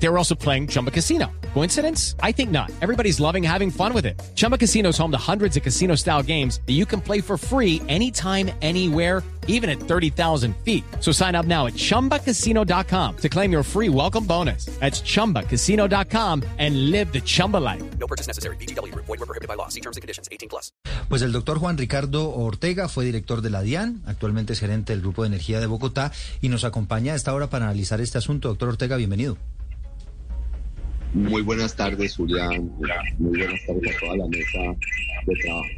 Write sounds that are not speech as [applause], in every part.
They were also playing Chumba Casino. Coincidence? I think not. Everybody's loving having fun with it. Chumba Casino is home to hundreds of casino style games that you can play for free anytime, anywhere, even at 30,000 feet. So sign up now at chumbacasino.com to claim your free welcome bonus. That's chumbacasino.com and live the Chumba life. No purchase necessary. BGW. Void were prohibited by law. See terms and conditions. 18 plus. Pues el doctor Juan Ricardo Ortega fue director de la DIAN, actualmente es gerente del Grupo de Energía de Bogotá y nos acompaña a esta hora para analizar este asunto. Doctor Ortega, bienvenido. Muy buenas tardes, Julián. Muy buenas tardes a toda la mesa de trabajo.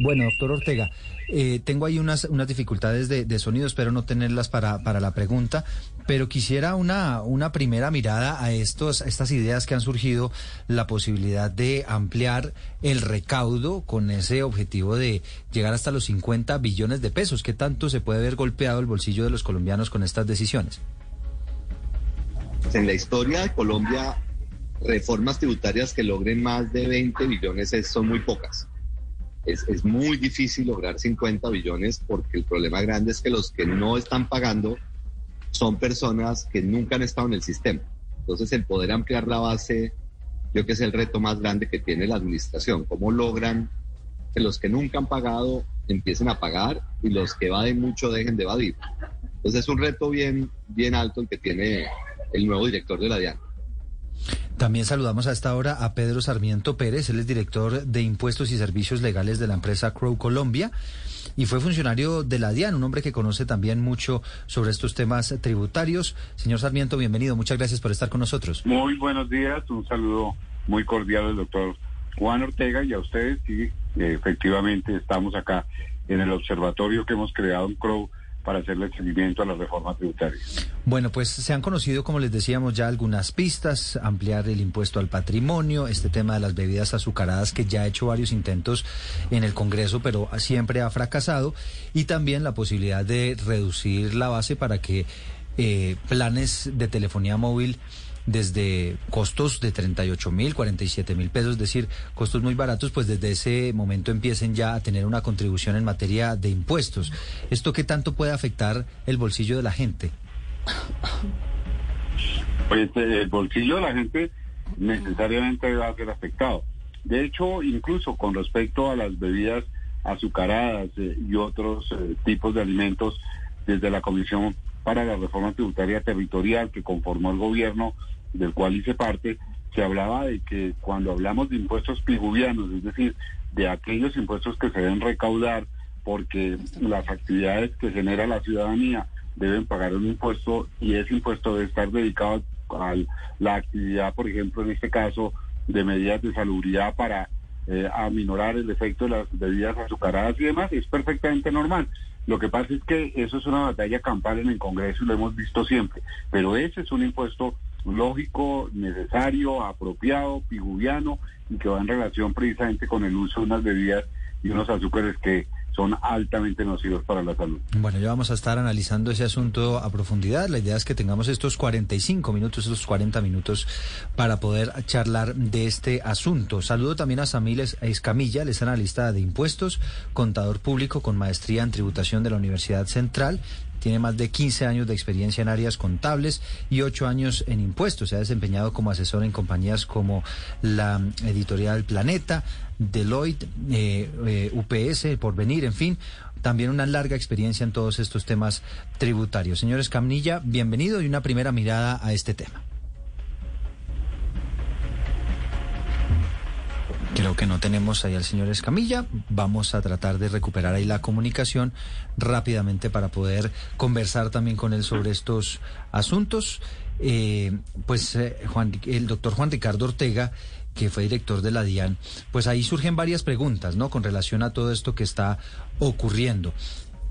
Bueno, doctor Ortega, eh, tengo ahí unas, unas dificultades de, de sonido, espero no tenerlas para, para la pregunta, pero quisiera una, una primera mirada a estos, a estas ideas que han surgido, la posibilidad de ampliar el recaudo con ese objetivo de llegar hasta los 50 billones de pesos. ¿Qué tanto se puede ver golpeado el bolsillo de los colombianos con estas decisiones? En la historia de Colombia, reformas tributarias que logren más de 20 billones es- son muy pocas. Es, es muy difícil lograr 50 billones porque el problema grande es que los que no están pagando son personas que nunca han estado en el sistema. Entonces, el poder ampliar la base, yo que es el reto más grande que tiene la administración. ¿Cómo logran que los que nunca han pagado empiecen a pagar y los que evaden mucho dejen de evadir? Entonces, es un reto bien, bien alto el que tiene el nuevo director de la DIAN. También saludamos a esta hora a Pedro Sarmiento Pérez, él es director de Impuestos y Servicios Legales de la empresa Crow Colombia y fue funcionario de la DIAN, un hombre que conoce también mucho sobre estos temas tributarios. Señor Sarmiento, bienvenido, muchas gracias por estar con nosotros. Muy buenos días, un saludo muy cordial al doctor Juan Ortega y a ustedes. Sí, efectivamente estamos acá en el observatorio que hemos creado en CROW para hacerle seguimiento a la reforma tributaria. Bueno, pues se han conocido, como les decíamos, ya algunas pistas, ampliar el impuesto al patrimonio, este tema de las bebidas azucaradas que ya ha hecho varios intentos en el Congreso, pero siempre ha fracasado, y también la posibilidad de reducir la base para que eh, planes de telefonía móvil desde costos de 38 mil, 47 mil pesos, es decir, costos muy baratos, pues desde ese momento empiecen ya a tener una contribución en materia de impuestos. ¿Esto qué tanto puede afectar el bolsillo de la gente? Pues eh, el bolsillo de la gente necesariamente va a ser afectado. De hecho, incluso con respecto a las bebidas azucaradas eh, y otros eh, tipos de alimentos, desde la Comisión para la Reforma Tributaria Territorial que conformó el gobierno, del cual hice parte, se hablaba de que cuando hablamos de impuestos pijuvianos, es decir, de aquellos impuestos que se deben recaudar porque las actividades que genera la ciudadanía deben pagar un impuesto y ese impuesto debe estar dedicado a la actividad, por ejemplo, en este caso, de medidas de salubridad para eh, aminorar el efecto de las bebidas azucaradas y demás, es perfectamente normal. Lo que pasa es que eso es una batalla campal en el Congreso y lo hemos visto siempre, pero ese es un impuesto lógico, necesario, apropiado, piguviano y que va en relación precisamente con el uso de unas bebidas y unos azúcares que son altamente nocivos para la salud. Bueno, ya vamos a estar analizando ese asunto a profundidad. La idea es que tengamos estos 45 minutos, estos 40 minutos para poder charlar de este asunto. Saludo también a Samil Escamilla, él es analista de impuestos, contador público con maestría en tributación de la Universidad Central. Tiene más de 15 años de experiencia en áreas contables y 8 años en impuestos. Se ha desempeñado como asesor en compañías como la editorial Planeta, Deloitte, eh, eh, UPS, Porvenir, en fin. También una larga experiencia en todos estos temas tributarios. Señores Camnilla, bienvenido y una primera mirada a este tema. Que no tenemos ahí al señor Escamilla. Vamos a tratar de recuperar ahí la comunicación rápidamente para poder conversar también con él sobre estos asuntos. Eh, pues eh, Juan, el doctor Juan Ricardo Ortega, que fue director de la DIAN, pues ahí surgen varias preguntas, ¿no? Con relación a todo esto que está ocurriendo.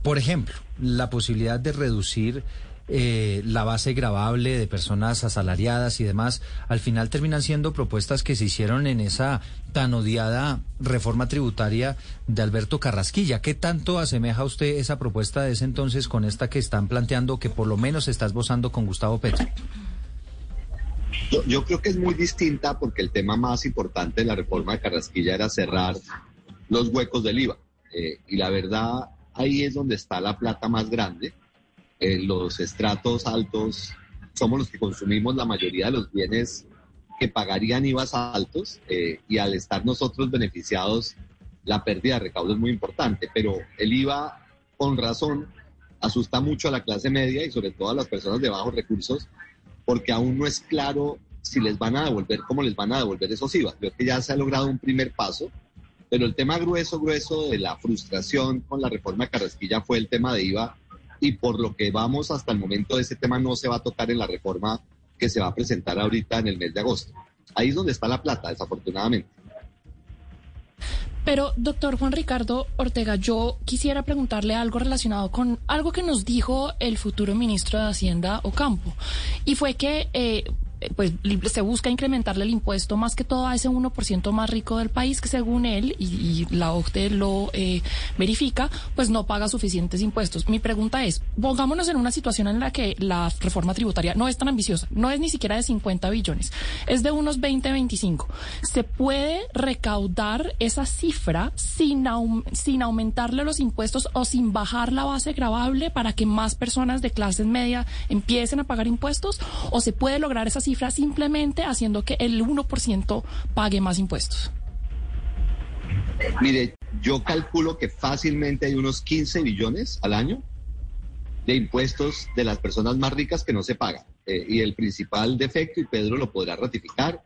Por ejemplo, la posibilidad de reducir eh, la base gravable de personas asalariadas y demás, al final terminan siendo propuestas que se hicieron en esa tan odiada reforma tributaria de Alberto Carrasquilla. ¿Qué tanto asemeja usted esa propuesta de ese entonces con esta que están planteando, que por lo menos se está esbozando con Gustavo Petro? Yo, yo creo que es muy distinta porque el tema más importante de la reforma de Carrasquilla era cerrar los huecos del IVA. Eh, y la verdad, ahí es donde está la plata más grande. En los estratos altos somos los que consumimos la mayoría de los bienes que pagarían IVAs altos eh, y al estar nosotros beneficiados, la pérdida de recaudo es muy importante, pero el IVA, con razón, asusta mucho a la clase media y sobre todo a las personas de bajos recursos, porque aún no es claro si les van a devolver, cómo les van a devolver esos IVA. Creo que ya se ha logrado un primer paso, pero el tema grueso, grueso de la frustración con la reforma Carrasquilla fue el tema de IVA y por lo que vamos hasta el momento ese tema no se va a tocar en la reforma que se va a presentar ahorita en el mes de agosto. Ahí es donde está la plata, desafortunadamente. Pero, doctor Juan Ricardo Ortega, yo quisiera preguntarle algo relacionado con algo que nos dijo el futuro ministro de Hacienda Ocampo. Y fue que eh, pues se busca incrementarle el impuesto más que todo a ese 1% más rico del país que según él, y, la OCDE lo eh, verifica, pues no paga suficientes impuestos. Mi pregunta es, pongámonos en una situación en la que la reforma tributaria no es tan ambiciosa, no es ni siquiera de 50 billones, es de unos 20, 25. ¿Se puede recaudar esa cifra sin, sin aumentarle los impuestos o sin bajar la base gravable para que más personas de clases media empiecen a pagar impuestos? ¿O se puede lograr esa cifra simplemente haciendo que el 1% pague más impuestos? Mire, yo calculo que fácilmente hay unos 15 billones al año de impuestos de las personas más ricas que no se pagan. Eh, y el principal defecto, y Pedro lo podrá ratificar,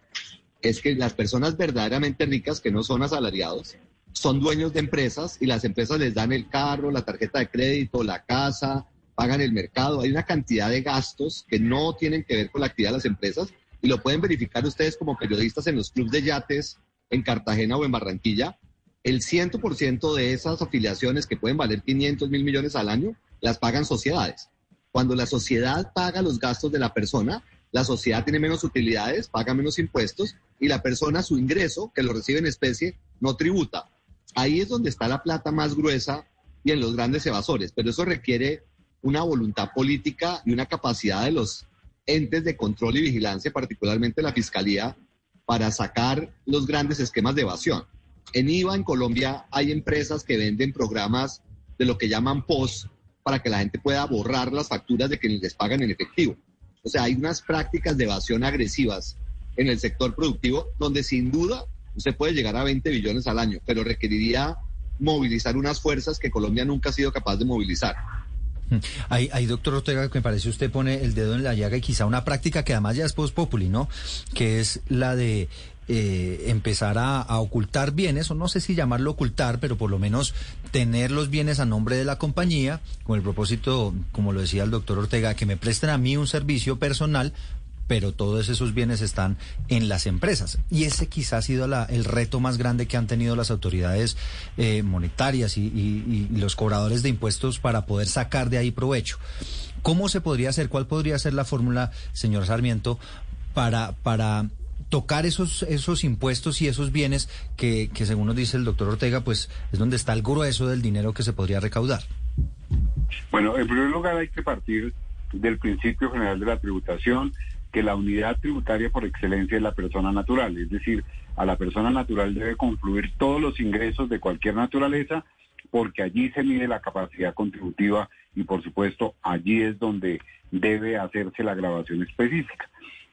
es que las personas verdaderamente ricas que no son asalariados son dueños de empresas y las empresas les dan el carro, la tarjeta de crédito, la casa, pagan el mercado. Hay una cantidad de gastos que no tienen que ver con la actividad de las empresas y lo pueden verificar ustedes como periodistas en los clubes de yates en Cartagena o en Barranquilla. El 100% de esas afiliaciones que pueden valer 500 mil millones al año las pagan sociedades. Cuando la sociedad paga los gastos de la persona, la sociedad tiene menos utilidades, paga menos impuestos y la persona su ingreso, que lo recibe en especie, no tributa. Ahí es donde está la plata más gruesa y en los grandes evasores, pero eso requiere una voluntad política y una capacidad de los entes de control y vigilancia, particularmente la Fiscalía, para sacar los grandes esquemas de evasión. En IVA en Colombia hay empresas que venden programas de lo que llaman POS para que la gente pueda borrar las facturas de quienes les pagan en efectivo. O sea, hay unas prácticas de evasión agresivas en el sector productivo donde sin duda usted puede llegar a 20 billones al año, pero requeriría movilizar unas fuerzas que Colombia nunca ha sido capaz de movilizar. Ahí, doctor Ortega, que me parece usted pone el dedo en la llaga y quizá una práctica que además ya es post populi, ¿no? Que es la de eh, empezar a, ocultar bienes, o no sé si llamarlo ocultar, pero por lo menos tener los bienes a nombre de la compañía, con el propósito, como lo decía el doctor Ortega, que me presten a mí un servicio personal pero todos esos bienes están en las empresas. Y ese quizás ha sido el reto más grande que han tenido las autoridades eh, monetarias y, los cobradores de impuestos para poder sacar de ahí provecho. ¿Cómo se podría hacer? ¿Cuál podría ser la fórmula, señor Sarmiento, para, para tocar esos, esos impuestos y esos bienes que, que, según nos dice el doctor Ortega, pues es donde está el grueso del dinero que se podría recaudar? Bueno, en primer lugar hay que partir del principio general de la tributación que la unidad tributaria por excelencia es la persona natural, es decir, a la persona natural debe confluir todos los ingresos de cualquier naturaleza porque allí se mide la capacidad contributiva y por supuesto allí es donde debe hacerse la grabación específica.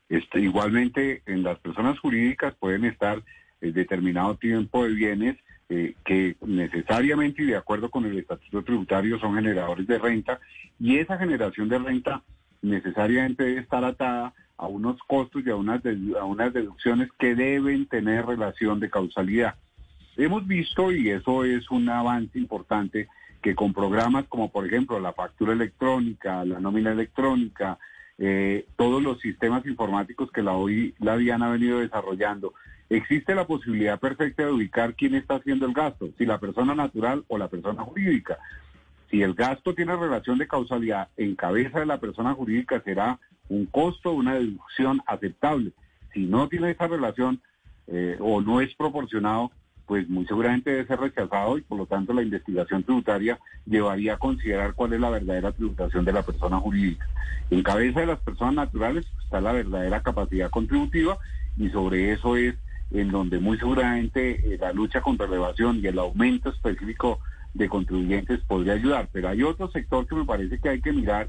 Este, igualmente en las personas jurídicas pueden estar eh, determinado tiempo de bienes eh, que necesariamente y de acuerdo con el estatuto tributario son generadores de renta y esa generación de renta necesariamente debe estar atada a unos costos y a unas, a unas deducciones que deben tener relación de causalidad. Hemos visto, y eso es un avance importante, que con programas como por ejemplo la factura electrónica, la nómina electrónica, eh, todos los sistemas informáticos que la hoy la DIAN ha venido desarrollando, existe la posibilidad perfecta de ubicar quién está haciendo el gasto, si la persona natural o la persona jurídica. Si el gasto tiene relación de causalidad en cabeza de la persona jurídica será un costo, una deducción aceptable. Si no tiene esa relación eh, o no es proporcionado, pues muy seguramente debe ser rechazado y por lo tanto la investigación tributaria llevaría a considerar cuál es la verdadera tributación de la persona jurídica. En cabeza de las personas naturales está la verdadera capacidad contributiva y sobre eso es en donde muy seguramente eh, la lucha contra la evasión y el aumento específico de contribuyentes podría ayudar. Pero hay otro sector que me parece que hay que mirar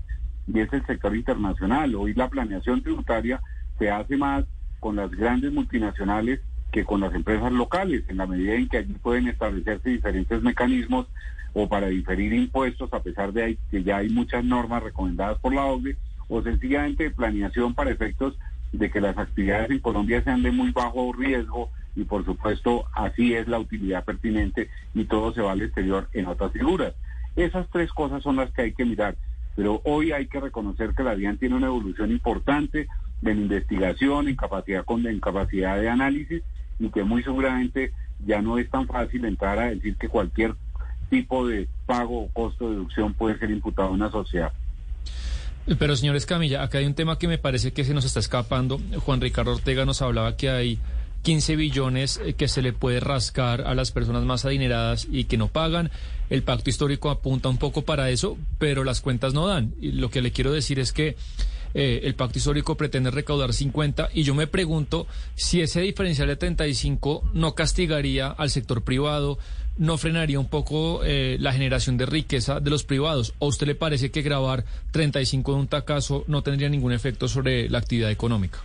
y es el sector internacional. Hoy la planeación tributaria se hace más con las grandes multinacionales que con las empresas locales, en la medida en que allí pueden establecerse diferentes mecanismos o para diferir impuestos, a pesar de que ya hay muchas normas recomendadas por la OCDE, o sencillamente planeación para efectos de que las actividades en Colombia sean de muy bajo riesgo y por supuesto así es la utilidad pertinente y todo se va al exterior en otras figuras. Esas tres cosas son las que hay que mirar, pero hoy hay que reconocer que la DIAN tiene una evolución importante en investigación, en capacidad, con, en capacidad de análisis y que muy seguramente ya no es tan fácil entrar a decir que cualquier tipo de pago o costo de deducción puede ser imputado a una sociedad. Pero señor Escamilla, acá hay un tema que me parece que se nos está escapando. Juan Ricardo Ortega nos hablaba que hay 15 billones eh, que se le puede rascar a las personas más adineradas y que no pagan. El pacto histórico apunta un poco para eso, pero las cuentas no dan. Y lo que le quiero decir es que eh, el pacto histórico pretende recaudar 50 y yo me pregunto si ese diferencial de 35 no castigaría al sector privado, no frenaría un poco eh, la generación de riqueza de los privados. ¿O usted le parece que grabar 35 de un tacazo no tendría ningún efecto sobre la actividad económica?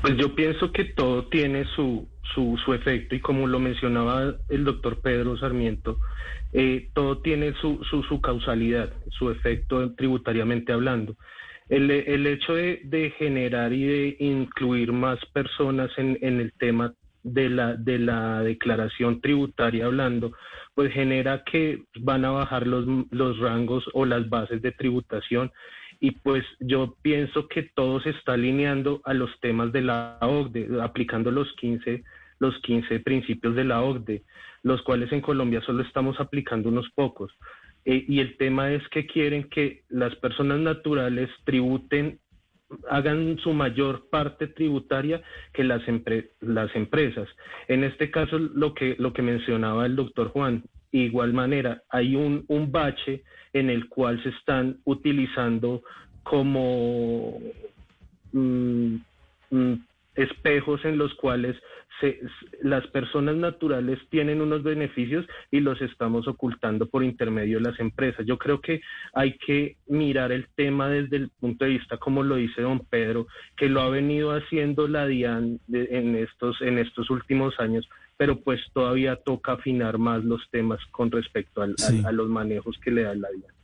Pues yo pienso que todo tiene su, su, su efecto y como lo mencionaba el doctor Pedro Sarmiento, eh, todo tiene su, su, su, causalidad, su efecto tributariamente hablando. El, el hecho de, de, generar y de incluir más personas en, en el tema de la, de la declaración tributaria hablando, pues genera que van a bajar los, los rangos o las bases de tributación y pues yo pienso que todo se está alineando a los temas de la OCDE, aplicando los 15, los 15 principios de la OCDE, los cuales en Colombia solo estamos aplicando unos pocos. Eh, y el tema es que quieren que las personas naturales tributen hagan su mayor parte tributaria que las, las empresas. En este caso, lo que, lo que mencionaba el doctor Juan, igual manera, hay un, un bache en el cual se están utilizando como mm, mm, espejos en los cuales las personas naturales tienen unos beneficios y los estamos ocultando por intermedio de las empresas. Yo creo que hay que mirar el tema desde el punto de vista, como lo dice don Pedro, que lo ha venido haciendo la DIAN en, estos, en estos últimos años, pero pues todavía toca afinar más los temas con respecto a los manejos que le da la DIAN.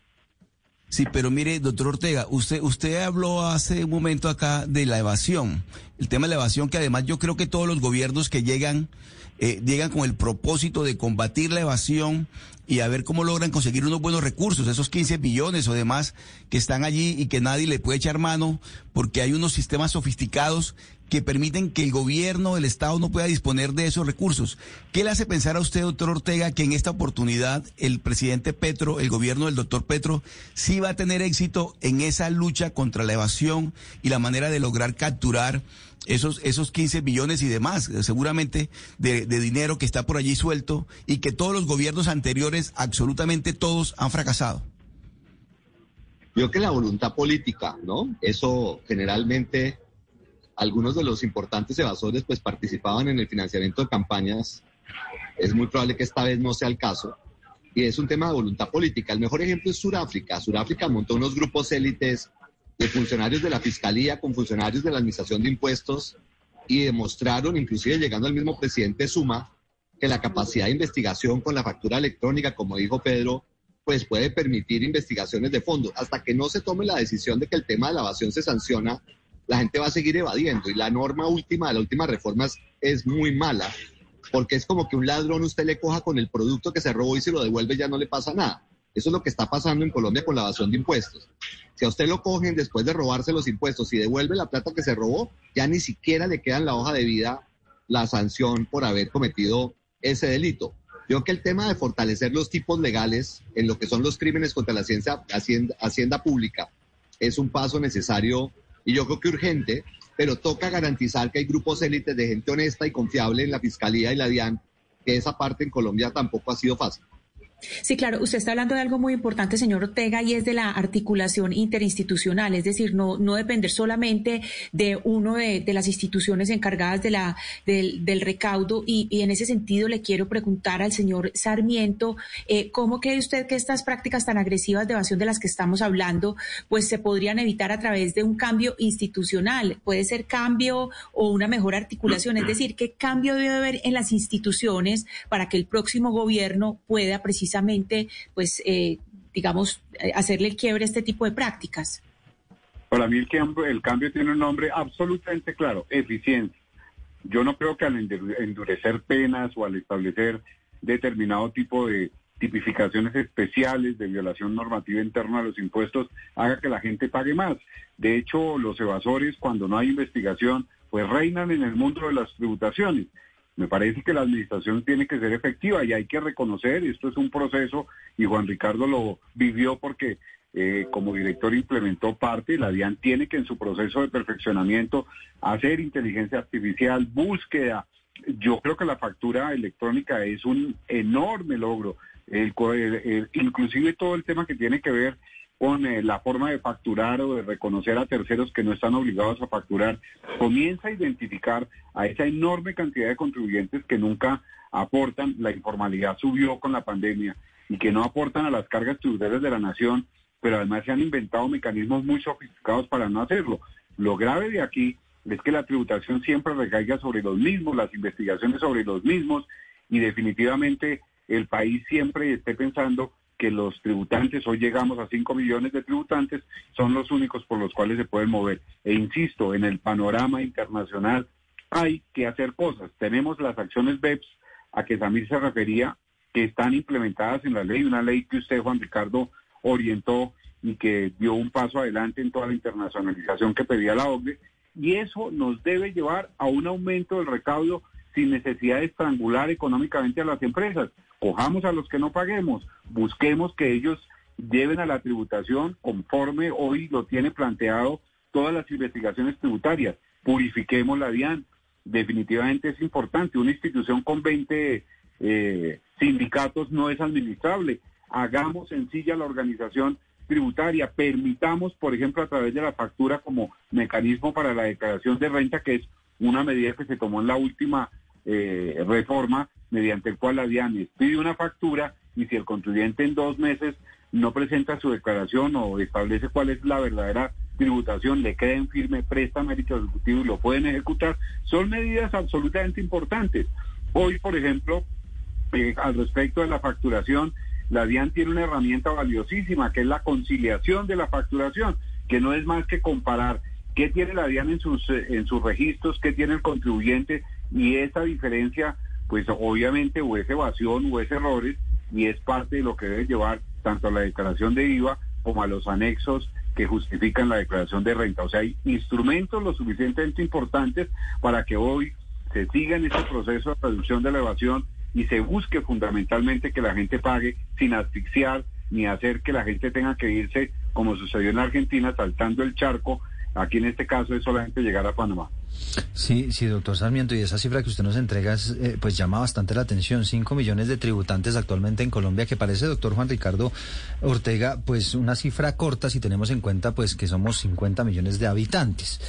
Sí, pero mire, doctor Ortega, usted, usted habló hace un momento acá de la evasión, el tema de la evasión, que además yo creo que todos los gobiernos que llegan, eh, llegan con el propósito de combatir la evasión y a ver cómo logran conseguir unos buenos recursos, esos 15 billones o demás que están allí y que nadie le puede echar mano porque hay unos sistemas sofisticados que permiten que el gobierno, el Estado no pueda disponer de esos recursos. ¿Qué le hace pensar a usted, doctor Ortega, que en esta oportunidad el presidente Petro, el gobierno del doctor Petro, sí va a tener éxito en esa lucha contra la evasión y la manera de lograr capturar esos, esos 15 billones y demás, seguramente, de, de dinero que está por allí suelto y que todos los gobiernos anteriores, absolutamente todos, han fracasado? Yo creo que la voluntad política, ¿no? Eso generalmente algunos de los importantes evasores pues participaban en el financiamiento de campañas. Es muy probable que esta vez no sea el caso. Y es un tema de voluntad política. El mejor ejemplo es Sudáfrica. Sudáfrica montó unos grupos élites de funcionarios de la fiscalía con funcionarios de la administración de impuestos y demostraron, inclusive llegando al mismo presidente Suma, que la capacidad de investigación con la factura electrónica, como dijo Pedro, pues puede permitir investigaciones de fondo. Hasta que no se tome la decisión de que el tema de la evasión se sanciona, la gente va a seguir evadiendo. Y la norma última de la última reforma es, muy mala, porque es como que un ladrón usted le coja con el producto que se robó y se lo devuelve ya no le pasa nada. Eso es lo que está pasando en Colombia con la evasión de impuestos. Si a usted lo cogen después de robarse los impuestos y devuelve la plata que se robó, ya ni siquiera le queda en la hoja de vida la sanción por haber cometido ese delito. Yo creo que el tema de fortalecer los tipos legales en lo que son los crímenes contra la hacienda, hacienda pública es un paso necesario y yo creo que urgente, pero toca garantizar que hay grupos élites de gente honesta y confiable en la Fiscalía y la DIAN, que esa parte en Colombia tampoco ha sido fácil. Sí, claro, usted está hablando de algo muy importante, señor Ortega, y es de la articulación interinstitucional, es decir, no, no depender solamente de uno de, las instituciones encargadas de la, del, recaudo. Y, en ese sentido le quiero preguntar al señor Sarmiento, eh, ¿cómo cree usted que estas prácticas tan agresivas de evasión de las que estamos hablando, pues se podrían evitar a través de un cambio institucional? Puede ser cambio o una mejor articulación, es decir, ¿qué cambio debe haber en las instituciones para que el próximo gobierno pueda precisar precisamente, pues, eh, digamos, eh, hacerle el quiebre a este tipo de prácticas? Para mí el cambio, el cambio tiene un nombre absolutamente claro, eficiencia. Yo no creo que al endurecer penas o al establecer determinado tipo de tipificaciones especiales de violación normativa interna a los impuestos haga que la gente pague más. De hecho, los evasores, cuando no hay investigación, pues reinan en el mundo de las tributaciones. Me parece que la administración tiene que ser efectiva y hay que reconocer, esto es un proceso y Juan Ricardo lo vivió porque eh, como director implementó parte, la DIAN tiene que en su proceso de perfeccionamiento hacer inteligencia artificial, búsqueda. Yo creo que la factura electrónica es un enorme logro, inclusive todo el tema que tiene que ver con eh, la forma de facturar o de reconocer a terceros que no están obligados a facturar, comienza a identificar a esa enorme cantidad de contribuyentes que nunca aportan, la informalidad subió con la pandemia y que no aportan a las cargas tributarias de la nación, pero además se han inventado mecanismos muy sofisticados para no hacerlo. Lo grave de aquí es que la tributación siempre recaiga sobre los mismos, las investigaciones sobre los mismos y definitivamente el país siempre esté pensando que los tributantes, hoy llegamos a 5 millones de tributantes, son los únicos por los cuales se pueden mover. E insisto, en el panorama internacional hay que hacer cosas. Tenemos las acciones BEPS a que Samir se refería, que están implementadas en la ley, una ley que usted, Juan Ricardo, orientó y que dio un paso adelante en toda la internacionalización que pedía la OCDE, y eso nos debe llevar a un aumento del recaudo sin necesidad de estrangular económicamente a las empresas. Cojamos a los que no paguemos, busquemos que ellos lleven a la tributación conforme hoy lo tiene planteado todas las investigaciones tributarias. Purifiquemos la DIAN. Definitivamente es importante. Una institución con 20 eh, sindicatos no es administrable. Hagamos sencilla la organización tributaria. Permitamos, por ejemplo, a través de la factura como mecanismo para la declaración de renta, que es una medida que se tomó en la última eh, reforma mediante el cual la DIAN pide una factura y si el contribuyente en dos meses no presenta su declaración o establece cuál es la verdadera tributación, le creen firme, presta mérito ejecutivo y lo pueden ejecutar, son medidas absolutamente importantes. Hoy, por ejemplo, eh, al respecto de la facturación, la DIAN tiene una herramienta valiosísima que es la conciliación de la facturación, que no es más que comparar qué tiene la DIAN en sus, eh, en sus registros, qué tiene el contribuyente y esa diferencia, pues obviamente o es evasión o es errores y es parte de lo que debe llevar tanto a la declaración de IVA como a los anexos que justifican la declaración de renta. O sea, hay instrumentos lo suficientemente importantes para que hoy se siga en este proceso de reducción de la evasión y se busque fundamentalmente que la gente pague sin asfixiar ni hacer que la gente tenga que irse, como sucedió en Argentina, saltando el charco Aquí en este caso es solamente llegar a Panamá. Sí, sí, doctor Sarmiento, y esa cifra que usted nos entrega eh, pues llama bastante la atención. Cinco millones de tributantes actualmente en Colombia, que parece, doctor Juan Ricardo Ortega, pues una cifra corta si tenemos en cuenta pues que somos 50 millones de habitantes.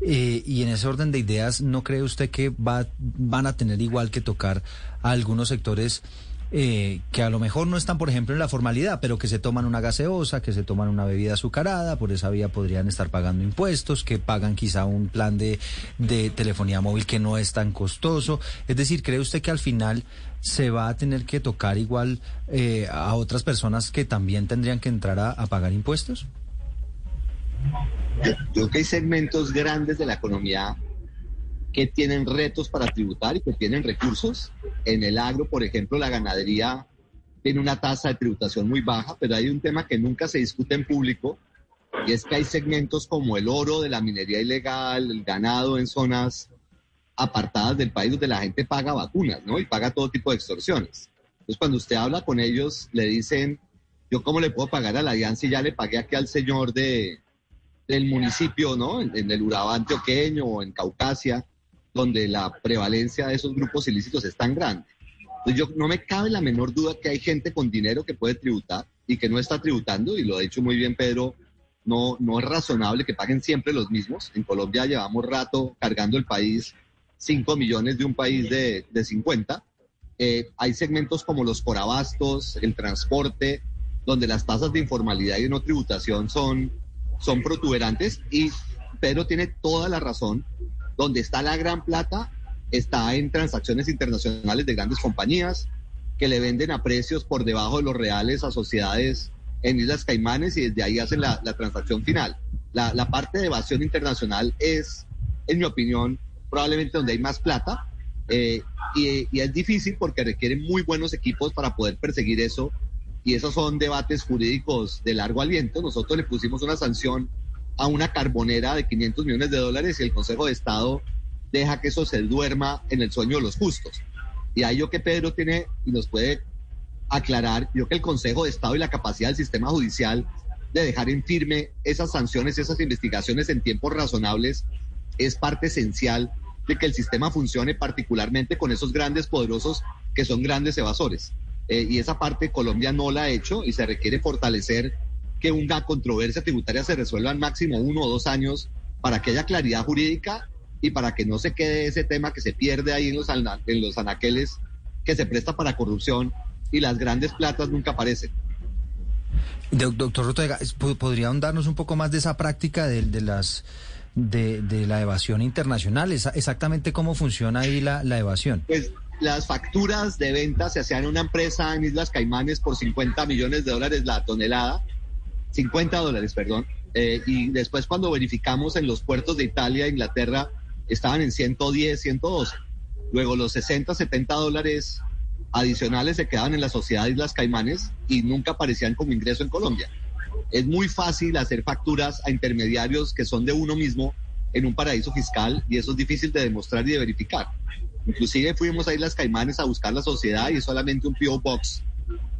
Eh, y en ese orden de ideas, ¿no cree usted que va, van a tener igual que tocar a algunos sectores? Eh, que a lo mejor no están, por ejemplo, en la formalidad, pero que se toman una gaseosa, que se toman una bebida azucarada, por esa vía podrían estar pagando impuestos, que pagan quizá un plan de, de telefonía móvil que no es tan costoso. Es decir, ¿cree usted que al final se va a tener que tocar igual eh, a otras personas que también tendrían que entrar a, a pagar impuestos? Yo creo que hay segmentos grandes de la economía que tienen retos para tributar y que tienen recursos. En el agro, por ejemplo, la ganadería tiene una tasa de tributación muy baja, pero hay un tema que nunca se discute en público y es que hay segmentos como el oro de la minería ilegal, el ganado en zonas apartadas del país donde la gente paga vacunas, ¿no? Y paga todo tipo de extorsiones. Entonces, cuando usted habla con ellos, le dicen, yo cómo le puedo pagar a la alianza y ya le pagué aquí al señor de, del municipio, ¿no? En, en el Urabá antioqueño o en Caucasia donde la prevalencia de esos grupos ilícitos es tan grande. Entonces yo no me cabe la menor duda que hay gente con dinero que puede tributar y que no está tributando, y lo ha dicho muy bien Pedro, no, no es razonable que paguen siempre los mismos. En Colombia llevamos rato cargando el país 5 millones de un país de, de 50. Eh, hay segmentos como los corabastos, el transporte, donde las tasas de informalidad y de no tributación son, son protuberantes y Pedro tiene toda la razón. Donde está la gran plata está en transacciones internacionales de grandes compañías que le venden a precios por debajo de los reales a sociedades en Islas Caimanes y desde ahí hacen la, transacción final. La, parte de evasión internacional es, en mi opinión, probablemente donde hay más plata eh, y, y, es difícil porque requiere muy buenos equipos para poder perseguir eso y esos son debates jurídicos de largo aliento. Nosotros le pusimos una sanción a una carbonera de 500 millones de dólares y el Consejo de Estado deja que eso se duerma en el sueño de los justos. Y ahí yo que Pedro tiene y nos puede aclarar, yo que el Consejo de Estado y la capacidad del sistema judicial de dejar en firme esas sanciones, esas investigaciones en tiempos razonables, es parte esencial de que el sistema funcione particularmente con esos grandes poderosos que son grandes evasores. Eh, y esa parte Colombia no la ha hecho y se requiere fortalecer que una controversia tributaria se resuelva en máximo uno o dos años para que haya claridad jurídica y para que no se quede ese tema que se pierde ahí en los, en los anaqueles que se presta para corrupción y las grandes platas nunca aparecen. Doctor Ortega, ¿podría ahondarnos un poco más de esa práctica de, de las de, de, la evasión internacional? ¿Exactamente cómo funciona ahí la, la evasión? Pues las facturas de venta se hacían en una empresa en Islas Caimanes por 50 millones de dólares la tonelada, 50 dólares, perdón, eh, y después cuando verificamos en los puertos de Italia, Inglaterra, estaban en 110, 112. Luego los 60, 70 dólares adicionales se quedaban en la sociedad de Islas Caimanes y nunca aparecían como ingreso en Colombia. Es muy fácil hacer facturas a intermediarios que son de uno mismo en un paraíso fiscal y eso es difícil de demostrar y de verificar. Inclusive fuimos a Islas Caimanes a buscar la sociedad y es solamente un PO Box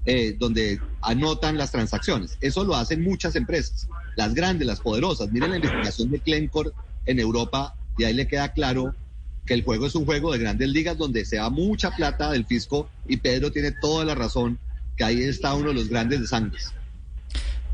eh, donde anotan las transacciones. Eso lo hacen muchas empresas, las grandes, las poderosas. Miren la investigación de Glencore en Europa y ahí le queda claro que el juego es un juego de grandes ligas donde se da mucha plata del fisco y Pedro tiene toda la razón que ahí está uno de los grandes de sangre.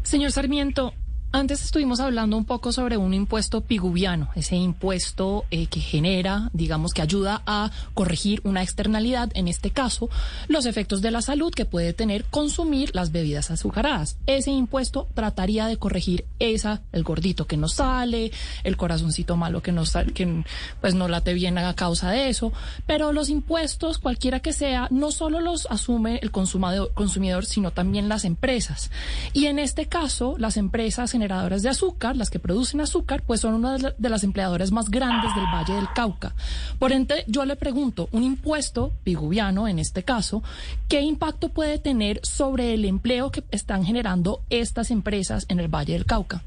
Señor Sarmiento, antes estuvimos hablando un poco sobre un impuesto piguviano, ese impuesto eh, que genera, digamos, que ayuda a corregir una externalidad, en este caso, los efectos de la salud que puede tener consumir las bebidas azucaradas. Ese impuesto trataría de corregir esa, el gordito que no sale, el corazoncito malo que no sale, que pues no late bien a causa de eso, pero los impuestos, cualquiera que sea, no solo los asume el consumidor sino también las empresas. Y en este caso, las empresas generadoras de azúcar, las que producen azúcar, pues son una de las empleadoras más grandes del Valle del Cauca. Por ende, yo le pregunto, un impuesto piguviano, en este caso, ¿qué impacto puede tener sobre el empleo que están generando estas empresas en el Valle del Cauca?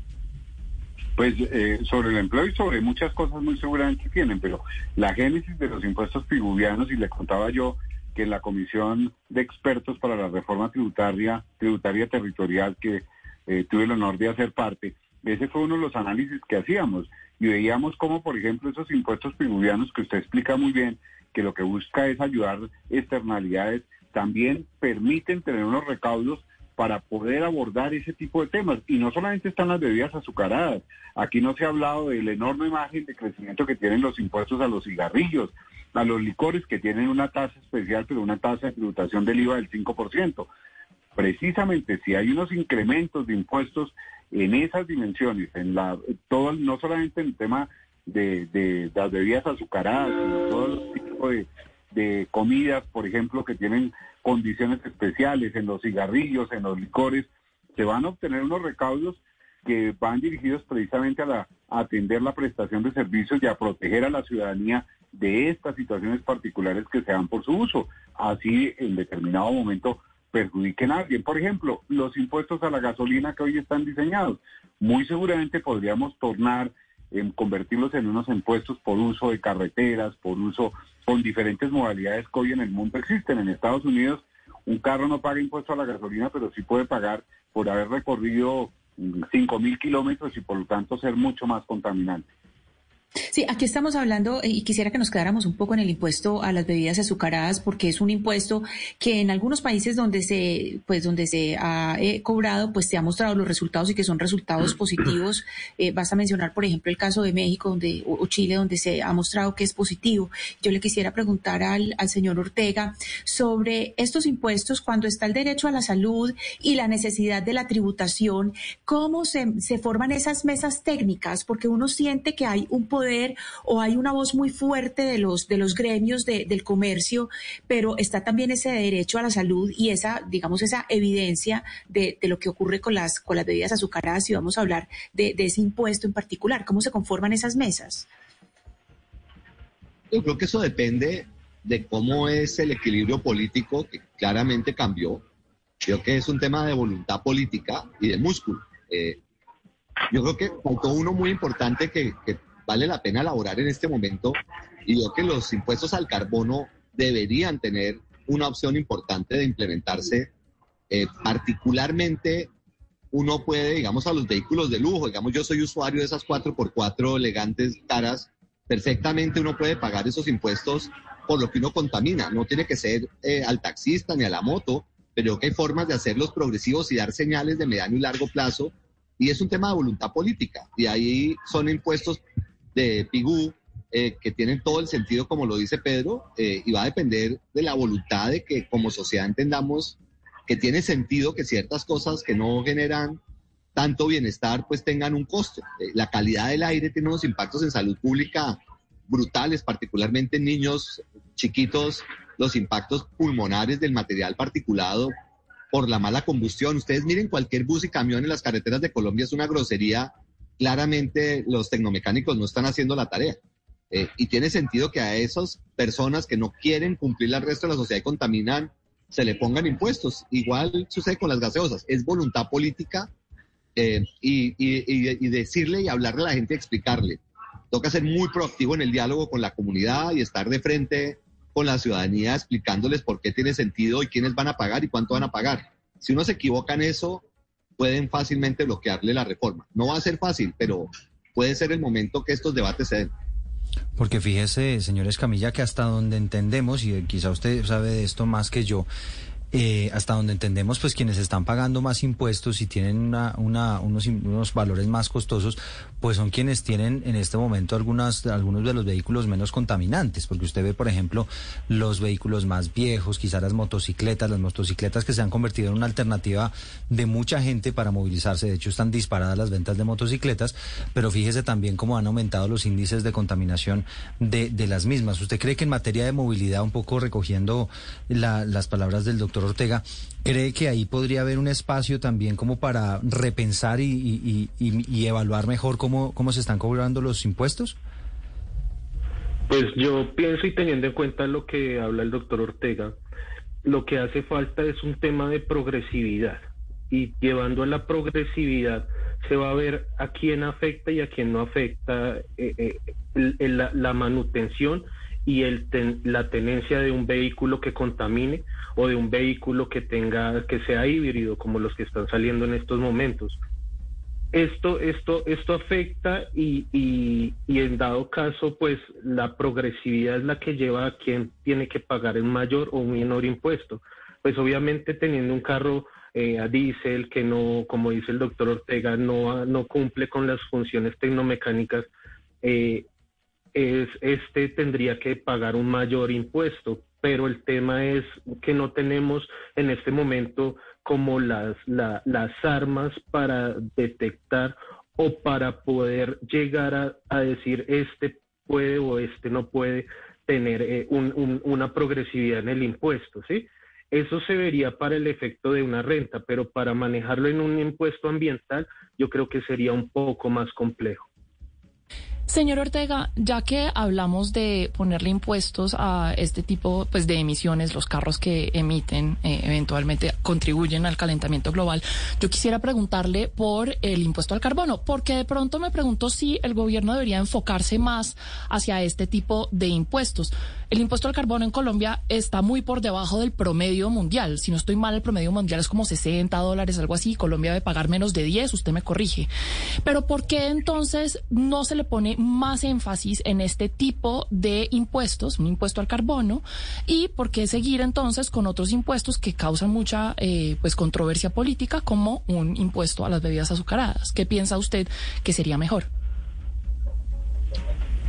Pues eh, sobre el empleo y sobre muchas cosas muy seguramente tienen, pero la génesis de los impuestos piguvianos, y le contaba yo que en la Comisión de Expertos para la Reforma Tributaria, Tributaria Territorial que eh, tuve el honor de hacer parte, ese fue uno de los análisis que hacíamos y veíamos cómo, por ejemplo, esos impuestos tribuvianos que usted explica muy bien, que lo que busca es ayudar externalidades, también permiten tener unos recaudos para poder abordar ese tipo de temas. Y no solamente están las bebidas azucaradas, aquí no se ha hablado del enorme margen de crecimiento que tienen los impuestos a los cigarrillos, a los licores que tienen una tasa especial, pero una tasa de tributación del IVA del 5% precisamente si hay unos incrementos de impuestos en esas dimensiones, en la todo no solamente en el tema de, de, las bebidas azucaradas, sino todo de, de comidas, por ejemplo, que tienen condiciones especiales, en los cigarrillos, en los licores, se van a obtener unos recaudos que van dirigidos precisamente a, la, a atender la prestación de servicios y a proteger a la ciudadanía de estas situaciones particulares que se dan por su uso. Así, en determinado momento, perjudiquen a alguien. Por ejemplo, los impuestos a la gasolina que hoy están diseñados. Muy seguramente podríamos tornar, en convertirlos en unos impuestos por uso de carreteras, por uso con diferentes modalidades que hoy en el mundo existen. En Estados Unidos un carro no paga impuesto a la gasolina, pero sí puede pagar por haber recorrido cinco mil kilómetros y por lo tanto ser mucho más contaminante. Sí, aquí estamos hablando y quisiera que nos quedáramos un poco en el impuesto a las bebidas azucaradas porque es un impuesto que en algunos países donde se pues donde se ha eh, cobrado pues se ha mostrado los resultados y que son resultados positivos. Eh, basta mencionar por ejemplo el caso de México o, Chile donde se ha mostrado que es positivo. Yo le quisiera preguntar al, al señor Ortega sobre estos impuestos cuando está el derecho a la salud y la necesidad de la tributación, cómo se, se forman esas mesas técnicas porque uno siente que hay un poder o hay una voz muy fuerte de los, de los gremios del comercio, pero está también ese derecho a la salud y esa, digamos, esa evidencia de, lo que ocurre con las, con las bebidas azucaradas y vamos a hablar de, ese impuesto en particular. ¿Cómo se conforman esas mesas? Yo creo que eso depende de cómo es el equilibrio político que claramente cambió. Creo que es un tema de voluntad política y de músculo. Eh, yo creo que faltó uno muy importante que, vale la pena elaborar en este momento y yo que los impuestos al carbono deberían tener una opción importante de implementarse. Eh, particularmente uno puede, digamos, a los vehículos de lujo, digamos, yo soy usuario de esas 4x4 elegantes caras, perfectamente uno puede pagar esos impuestos por lo que uno contamina. No tiene que ser eh, al taxista ni a la moto, pero que hay formas de hacerlos progresivos y dar señales de mediano y largo plazo. Y es un tema de voluntad política. Y ahí son impuestos de Pigú, eh, que tienen todo el sentido, como lo dice Pedro, eh, y va a depender de la voluntad de que como sociedad entendamos que tiene sentido que ciertas cosas que no generan tanto bienestar, pues tengan un costo. Eh, la calidad del aire tiene unos impactos en salud pública brutales, particularmente en niños chiquitos, los impactos pulmonares del material particulado por la mala combustión. Ustedes miren cualquier bus y camión en las carreteras de Colombia es una grosería claramente los tecnomecánicos no están haciendo la tarea. Eh, y tiene sentido que a esas personas que no quieren cumplir el resto de la sociedad y contaminan, se le pongan impuestos. Igual sucede con las gaseosas. Es voluntad política eh, y, decirle y hablarle a la gente, explicarle. Toca ser muy proactivo en el diálogo con la comunidad y estar de frente con la ciudadanía explicándoles por qué tiene sentido y quiénes van a pagar y cuánto van a pagar. Si uno se equivoca en eso, pueden fácilmente bloquearle la reforma. No va a ser fácil, pero puede ser el momento que estos debates se den. Porque fíjese, señor Escamilla, que hasta donde entendemos, y quizá usted sabe de esto más que yo, eh, hasta donde entendemos, pues quienes están pagando más impuestos y tienen una, una, unos, valores más costosos, pues son quienes tienen en este momento algunas, algunos de los vehículos menos contaminantes, porque usted ve, por ejemplo, los vehículos más viejos, quizás las motocicletas, las motocicletas que se han convertido en una alternativa de mucha gente para movilizarse. De hecho, están disparadas las ventas de motocicletas, pero fíjese también cómo han aumentado los índices de contaminación de, de las mismas. ¿Usted cree que en materia de movilidad, un poco recogiendo las palabras del doctor Ortega, ¿cree que ahí podría haber un espacio también como para repensar y, evaluar mejor cómo, cómo se están cobrando los impuestos? Pues yo pienso y teniendo en cuenta lo que habla el doctor Ortega, lo que hace falta es un tema de progresividad y llevando a la progresividad se va a ver a quién afecta y a quién no afecta eh, eh, la, manutención y el la tenencia de un vehículo que contamine o de un vehículo que tenga que sea híbrido como los que están saliendo en estos momentos. Esto, esto, esto afecta y, y, en dado caso, pues la progresividad es la que lleva a quien tiene que pagar un mayor o un menor impuesto. Pues obviamente teniendo un carro eh, a diésel que no, como dice el doctor Ortega, no, no cumple con las funciones tecnomecánicas, eh, es, este tendría que pagar un mayor impuesto, pero el tema es que no tenemos en este momento como las, las armas para detectar o para poder llegar a, decir este puede o este no puede tener eh, una progresividad en el impuesto, ¿sí? Eso se vería para el efecto de una renta, pero para manejarlo en un impuesto ambiental yo creo que sería un poco más complejo. Señor Ortega, ya que hablamos de ponerle impuestos a este tipo pues, de emisiones, los carros que emiten eh, eventualmente contribuyen al calentamiento global, yo quisiera preguntarle por el impuesto al carbono, porque de pronto me pregunto si el gobierno debería enfocarse más hacia este tipo de impuestos. El impuesto al carbono en Colombia está muy por debajo del promedio mundial. Si no estoy mal, el promedio mundial es como 60 dólares, algo así. Colombia debe pagar menos de 10, usted me corrige. Pero ¿por qué entonces no se le pone más énfasis en este tipo de impuestos, un impuesto al carbono, y por qué seguir entonces con otros impuestos que causan mucha eh, pues controversia política, como un impuesto a las bebidas azucaradas. ¿Qué piensa usted que sería mejor?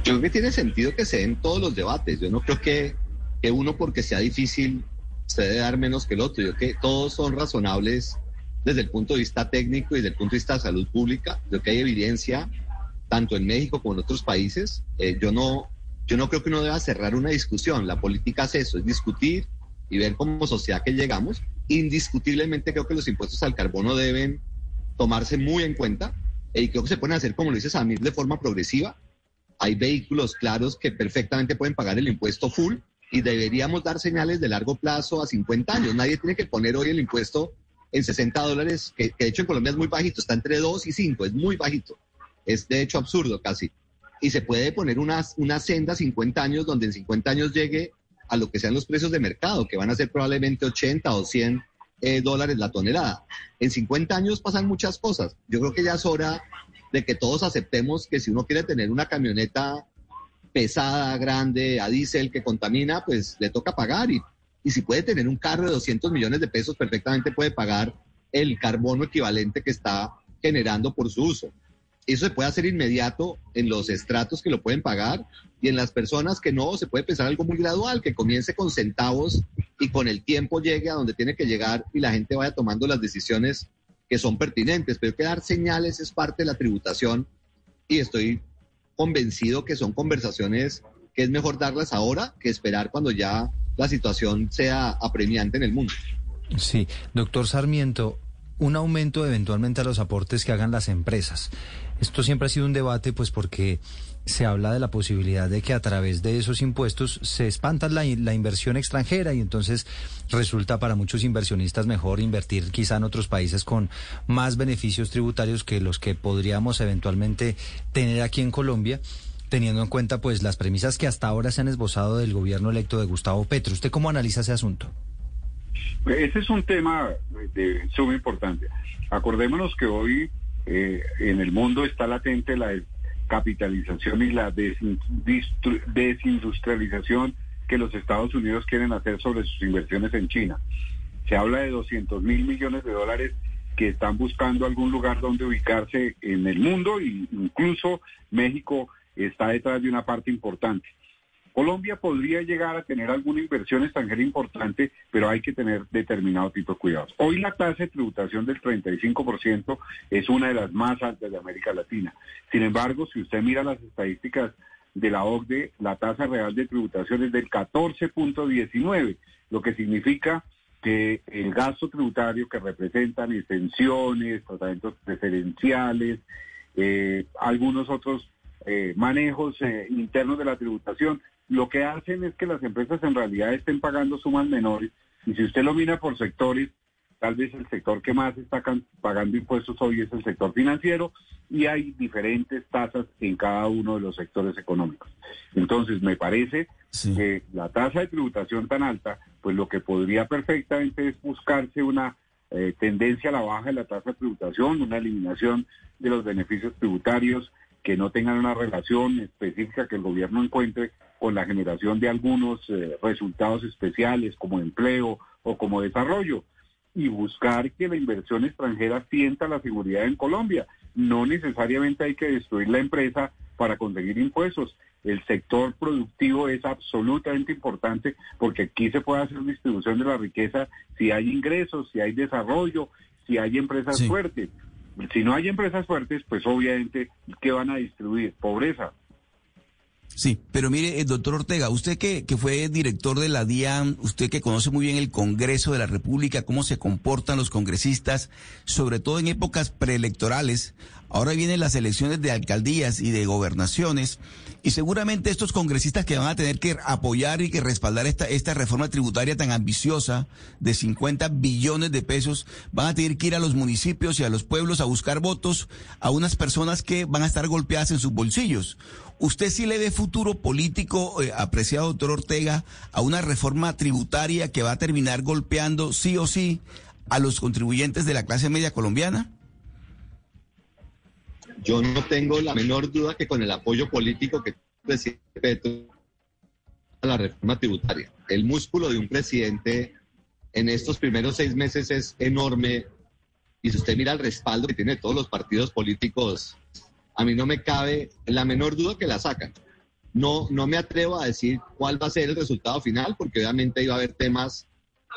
Yo creo que tiene sentido que se den todos los debates. Yo no creo que, que uno porque sea difícil se debe dar menos que el otro. Yo creo que todos son razonables desde el punto de vista técnico y desde el punto de vista de salud pública. Creo que hay evidencia tanto en México como en otros países. Eh, yo no yo no creo que uno deba cerrar una discusión. La política es eso, es discutir y ver como sociedad que llegamos. Indiscutiblemente creo que los impuestos al carbono deben tomarse muy en cuenta y creo que se pueden hacer, como lo dice Samir, de forma progresiva hay vehículos claros que perfectamente pueden pagar el impuesto full y deberíamos dar señales de largo plazo a 50 años. Nadie tiene que poner hoy el impuesto en 60 dólares, que, de hecho en Colombia es muy bajito, está entre 2 y 5, es muy bajito. Es de hecho absurdo casi. Y se puede poner una, una senda 50 años donde en 50 años llegue a lo que sean los precios de mercado, que van a ser probablemente 80 o 100 eh, dólares la tonelada. En 50 años pasan muchas cosas. Yo creo que ya es hora de que todos aceptemos que si uno quiere tener una camioneta pesada, grande, a diésel que contamina, pues le toca pagar. Y, y si puede tener un carro de 200 millones de pesos, perfectamente puede pagar el carbono equivalente que está generando por su uso. Eso se puede hacer inmediato en los estratos que lo pueden pagar y en las personas que no, se puede pensar algo muy gradual, que comience con centavos y con el tiempo llegue a donde tiene que llegar y la gente vaya tomando las decisiones que son pertinentes, pero que dar señales es parte de la tributación y estoy convencido que son conversaciones que es mejor darlas ahora que esperar cuando ya la situación sea apremiante en el mundo. Sí, doctor Sarmiento, un aumento eventualmente a los aportes que hagan las empresas. Esto siempre ha sido un debate, pues porque se habla de la posibilidad de que a través de esos impuestos se espanta la, la, inversión extranjera y entonces resulta para muchos inversionistas mejor invertir quizá en otros países con más beneficios tributarios que los que podríamos eventualmente tener aquí en Colombia teniendo en cuenta pues las premisas que hasta ahora se han esbozado del gobierno electo de Gustavo Petro. ¿Usted cómo analiza ese asunto? Ese es un tema de suma importancia. Acordémonos que hoy eh, en el mundo está latente la capitalización y la desindustrialización que los Estados Unidos quieren hacer sobre sus inversiones en China. Se habla de 200 mil millones de dólares que están buscando algún lugar donde ubicarse en el mundo e incluso México está detrás de una parte importante. Colombia podría llegar a tener alguna inversión extranjera importante, pero hay que tener determinado tipo de cuidados. Hoy la tasa de tributación del 35% es una de las más altas de América Latina. Sin embargo, si usted mira las estadísticas de la OCDE, la tasa real de tributación es del 14.19, lo que significa que el gasto tributario que representan extensiones, tratamientos preferenciales, eh, algunos otros eh, manejos eh, internos de la tributación lo que hacen es que las empresas en realidad estén pagando sumas menores y si usted lo mira por sectores, tal vez el sector que más está pagando impuestos hoy es el sector financiero y hay diferentes tasas en cada uno de los sectores económicos. Entonces, me parece que la tasa de tributación tan alta, pues lo que podría perfectamente es buscarse una eh, tendencia a la baja de la tasa de tributación, una eliminación de los beneficios tributarios que no tengan una relación específica que el gobierno encuentre con la generación de algunos eh, resultados especiales como empleo o como desarrollo y buscar que la inversión extranjera sienta la seguridad en Colombia. No necesariamente hay que destruir la empresa para conseguir impuestos. El sector productivo es absolutamente importante porque aquí se puede hacer distribución de la riqueza si hay ingresos, si hay desarrollo, si hay empresas fuertes. Si no hay empresas fuertes, pues obviamente, ¿qué van a distribuir? Pobreza. Sí, pero mire, el eh, doctor Ortega, usted que, que fue director de la DIAN, usted que conoce muy bien el Congreso de la República, cómo se comportan los congresistas, sobre todo en épocas preelectorales, ahora vienen las elecciones de alcaldías y de gobernaciones, y seguramente estos congresistas que van a tener que apoyar y que respaldar esta, esta reforma tributaria tan ambiciosa de 50 billones de pesos, van a tener que ir a los municipios y a los pueblos a buscar votos a unas personas que van a estar golpeadas en sus bolsillos. ¿Usted sí le ve futuro político, eh, apreciado doctor Ortega, a una reforma tributaria que va a terminar golpeando sí o sí a los contribuyentes de la clase media colombiana? yo no tengo la menor duda que con el apoyo político que presidente Petro a la reforma tributaria, el músculo de un presidente en estos primeros seis meses es enorme y si usted mira el respaldo que tiene todos los partidos políticos, a mí no me cabe la menor duda que la sacan. No, no me atrevo a decir cuál va a ser el resultado final, porque obviamente iba a haber temas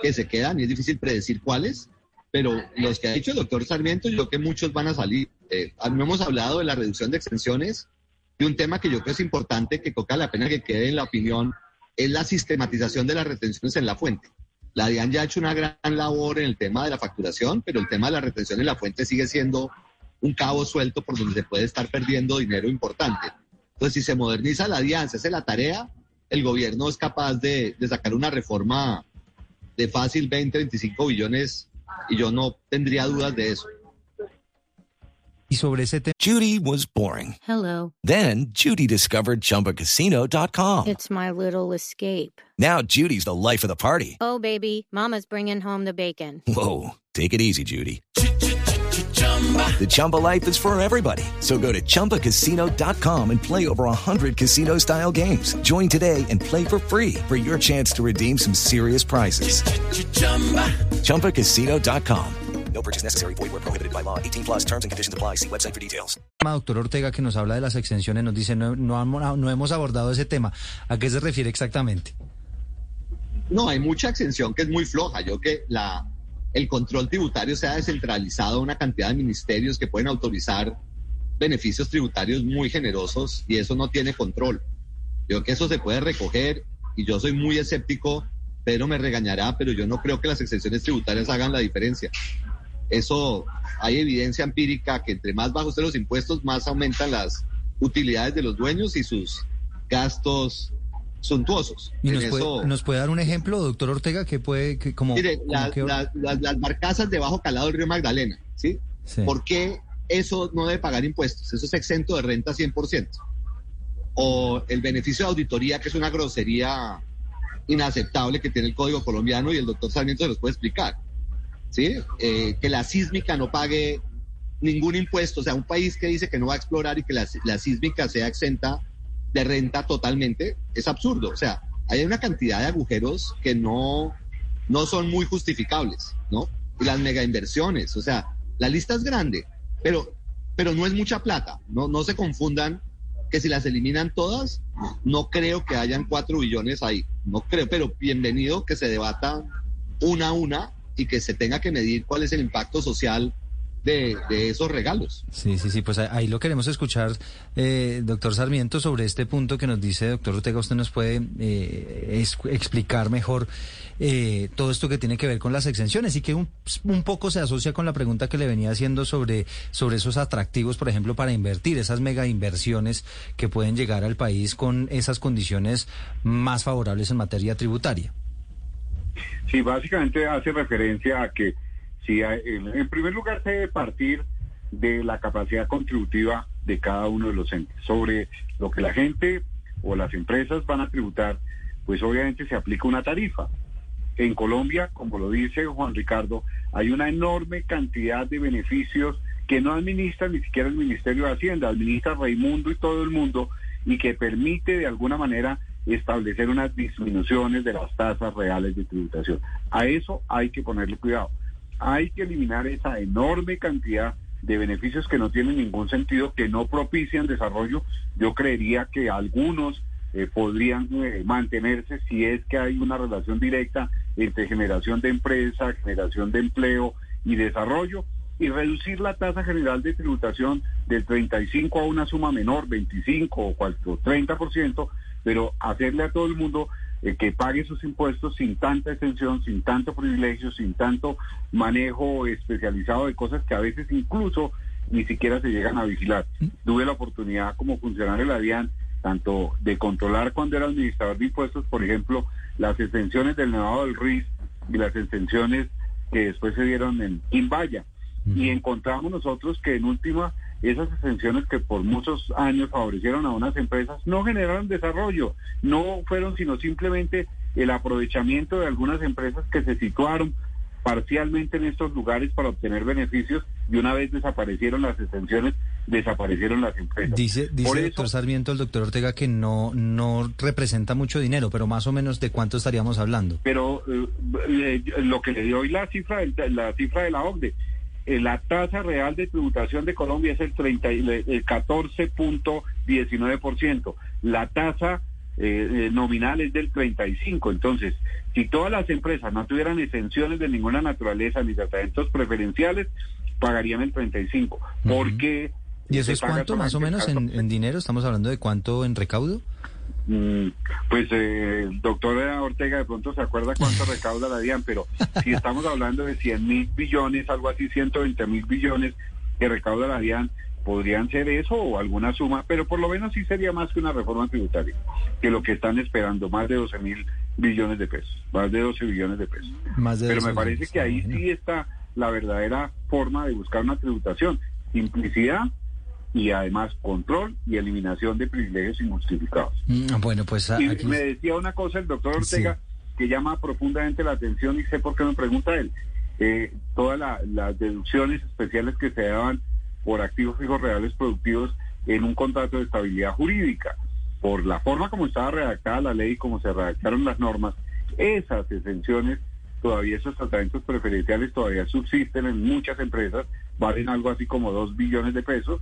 que se quedan y es difícil predecir cuáles, pero los que ha dicho el doctor Sarmiento, yo creo que muchos van a salir. Eh, no hemos hablado de la reducción de extensiones y un tema que yo creo es importante, que toca la pena que quede en la opinión, es la sistematización de las retenciones en la fuente. La DIAN ya ha hecho una gran labor en el tema de la facturación, pero el tema de la retención en la fuente sigue siendo un cabo suelto por donde se puede estar perdiendo dinero importante. Entonces, si se moderniza la DIAN, se hace la tarea, el gobierno es capaz de, de sacar una reforma de fácil 20, 25 billones y yo no tendría dudas de eso. Y sobre ese tema. Judy was boring. Hello. Then Judy discovered chumbacasino.com. It's my little escape. Now Judy's the life of the party. Oh, baby, Mama's bringing home the bacon. Whoa. Take it easy, Judy. The Chumba life is for everybody. So go to ChumbaCasino.com and play over 100 casino style games. Join today and play for free for your chance to redeem some serious prizes. ChumbaCasino.com. No purchase necessary. Void where prohibited by law. 18 plus terms and conditions apply. See website for details. Doctor Ortega, que nos habla de las exenciones, nos dice, no, no, hemos- no hemos abordado ese tema. ¿A qué se refiere exactamente? No, hay mucha exención que es muy floja. Yo que la, el control tributario se ha descentralizado a una cantidad de ministerios que pueden autorizar beneficios tributarios muy generosos y eso no tiene control. Yo creo que eso se puede recoger y yo soy muy escéptico, pero me regañará, pero yo no creo que las exenciones tributarias hagan la diferencia. Eso hay evidencia empírica que entre más bajos estén los impuestos, más aumentan las utilidades de los dueños y sus gastos suntuosos. ¿Y En nos, puede, nos puede dar un ejemplo, doctor Ortega, que puede, que como... Mire, como la- que- la- la- las barcazas de bajo calado del río Magdalena, ¿sí? Sí. ¿Por qué eso no debe pagar impuestos? Eso es exento de renta 100%. O el beneficio de auditoría, que es una grosería inaceptable que tiene el Código colombiano y el doctor Sarmiento se los puede explicar. ¿Sí? Eh, que la sísmica no pague ningún impuesto, o sea, un país que dice que no va a explorar y que la, la sísmica sea exenta de renta totalmente, es absurdo. O sea, hay una cantidad de agujeros que no, no son muy justificables, ¿no? Y las mega inversiones, o sea, la lista es grande, pero, pero no es mucha plata, no, no se confundan que si las eliminan todas, no creo que hayan cuatro billones ahí, no creo, pero bienvenido que se debata una a una y que se tenga que medir cuál es el impacto social de, de esos regalos. Sí, sí, sí, pues ahí- lo queremos escuchar, eh, doctor Sarmiento, sobre este punto que nos dice, doctor Ortega, usted nos puede eh, es- explicar mejor eh, todo esto que tiene que ver con las exenciones y que un, un poco se asocia con la pregunta que le venía haciendo sobre, sobre esos atractivos, por ejemplo, para invertir, esas mega inversiones que pueden llegar al país con esas condiciones más favorables en materia tributaria. Sí, básicamente hace referencia a que si hay- en primer lugar se debe partir de la capacidad contributiva de cada uno de los entes. Sobre lo que la gente o las empresas van a tributar, pues obviamente se aplica una tarifa. En Colombia, como lo dice Juan Ricardo, hay una enorme cantidad de beneficios que no administra ni siquiera el Ministerio de Hacienda, administra Raimundo y todo el mundo, y que permite de alguna manera establecer unas disminuciones de las tasas reales de tributación. A eso hay que ponerle cuidado. Hay que eliminar esa enorme cantidad de beneficios que no tienen ningún sentido, que no propician desarrollo. Yo creería que algunos eh, podrían eh, mantenerse si es que hay una relación directa entre generación de empresa, generación de empleo y desarrollo, y reducir la tasa general de tributación del 35 a una suma menor, 25 o cual- o 30%, pero hacerle a todo el mundo eh, que pague sus impuestos sin tanta extensión, sin tanto privilegio, sin tanto manejo especializado de cosas que a veces incluso ni siquiera se llegan a vigilar. Tuve la oportunidad como funcionario de la DIAN tanto de controlar cuando era administrador de impuestos, por ejemplo, las extensiones del Nevado del RIS y las extensiones que después se dieron en Quimbaya. Y encontramos nosotros que en última esas exenciones que por muchos años favorecieron a unas empresas no generaron desarrollo, no fueron sino simplemente el aprovechamiento de algunas empresas que se situaron parcialmente en estos lugares para obtener beneficios y una vez desaparecieron las exenciones desaparecieron las empresas. Dice, dice el doctor Sarmiento, el doctor Ortega, que no, no representa mucho dinero, pero más o menos de cuánto estaríamos hablando. pero eh, eh, lo que le dio hoy la cifra la cifra de la OCDE la tasa real de tributación de Colombia es el 30 y le- el 14.19%. La tasa eh, eh, nominal es del 35. Entonces, si todas las empresas no tuvieran exenciones de ninguna naturaleza ni tratamientos preferenciales, pagarían el 35. Porque ¿Y eso es cuánto más o menos en dinero? ¿Estamos hablando de cuánto en recaudo? Mm, Pues, eh, doctor Ortega, de pronto se acuerda cuánto [laughs] recauda la DIAN, pero si estamos hablando de 100 mil billones, algo así, 120 mil billones que recauda la DIAN, podrían ser eso o alguna suma, pero por lo menos sí sería más que una reforma tributaria, que lo que están esperando, más de 12 mil billones de pesos, más de 12 billones de pesos. Más de Pero 12 me parece que ahí sí está la verdadera forma de buscar una tributación, simplicidad y además control y eliminación de privilegios injustificados. Mm, Bueno, pues Y aquí... me decía una cosa el doctor Ortega que llama profundamente la atención y sé por qué me pregunta él. Eh, todas la- las deducciones especiales que se daban por activos fijos reales productivos en un contrato de estabilidad jurídica. Por la forma como estaba redactada la ley y como se redactaron las normas, esas exenciones, todavía esos tratamientos preferenciales todavía subsisten en muchas empresas, valen algo así como dos billones de pesos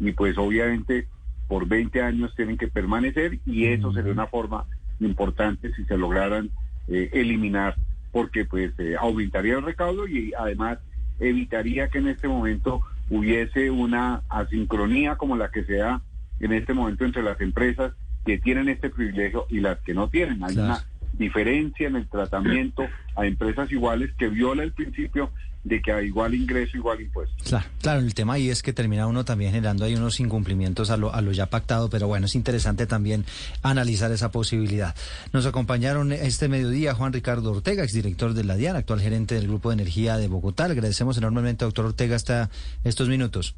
y pues obviamente por 20 años tienen que permanecer y eso sería una forma importante si se lograran eh, eliminar porque pues eh, aumentaría el recaudo y además evitaría que en este momento hubiese una asincronía como la que se da en este momento entre las empresas que tienen este privilegio y las que no tienen. Hay Claro. una diferencia en el tratamiento a empresas iguales que viola el principio de que a igual ingreso, igual impuesto. Claro, claro, el tema ahí es que termina uno también generando ahí unos incumplimientos a lo, a lo ya pactado, pero bueno, es interesante también analizar esa posibilidad. Nos acompañaron este mediodía Juan Ricardo Ortega, exdirector de la DIAN, actual gerente del Grupo de Energía de Bogotá. Le agradecemos enormemente, doctor Ortega, hasta estos minutos.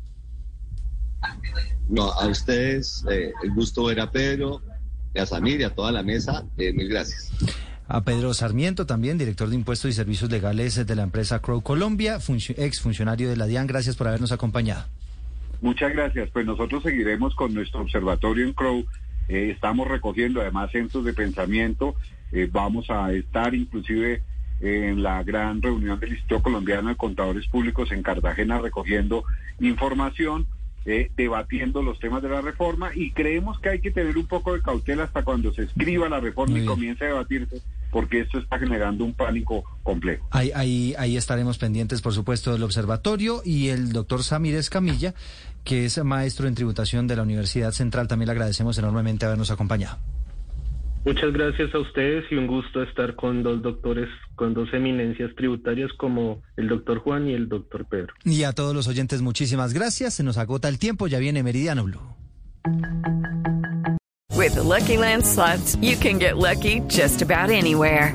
No, a ustedes, eh, el gusto ver a Pedro, a Samir y a toda la mesa. eh, mil gracias. A Pedro Sarmiento, también director de Impuestos y Servicios Legales de la empresa Crow Colombia, funcio- ex funcionario de la DIAN. Gracias por habernos acompañado. Muchas gracias. Pues nosotros seguiremos con nuestro observatorio en Crow. Eh, estamos recogiendo además centros de pensamiento. Eh, vamos a estar inclusive en la gran reunión del Instituto Colombiano de Contadores Públicos en Cartagena recogiendo información, eh, debatiendo los temas de la reforma y creemos que hay que tener un poco de cautela hasta cuando se escriba la reforma y comience a debatirse porque esto está generando un pánico complejo. Ahí, ahí, ahí estaremos pendientes, por supuesto, del observatorio y el doctor Samir Escamilla, que es maestro en tributación de la Universidad Central. También le agradecemos enormemente habernos acompañado. Muchas gracias a ustedes y un gusto estar con dos doctores, con dos eminencias tributarias como el doctor Juan y el doctor Pedro. Y a todos los oyentes, muchísimas gracias. Se nos agota el tiempo, ya viene Meridiano Blue. With the Lucky Land slots, you can get lucky just about anywhere.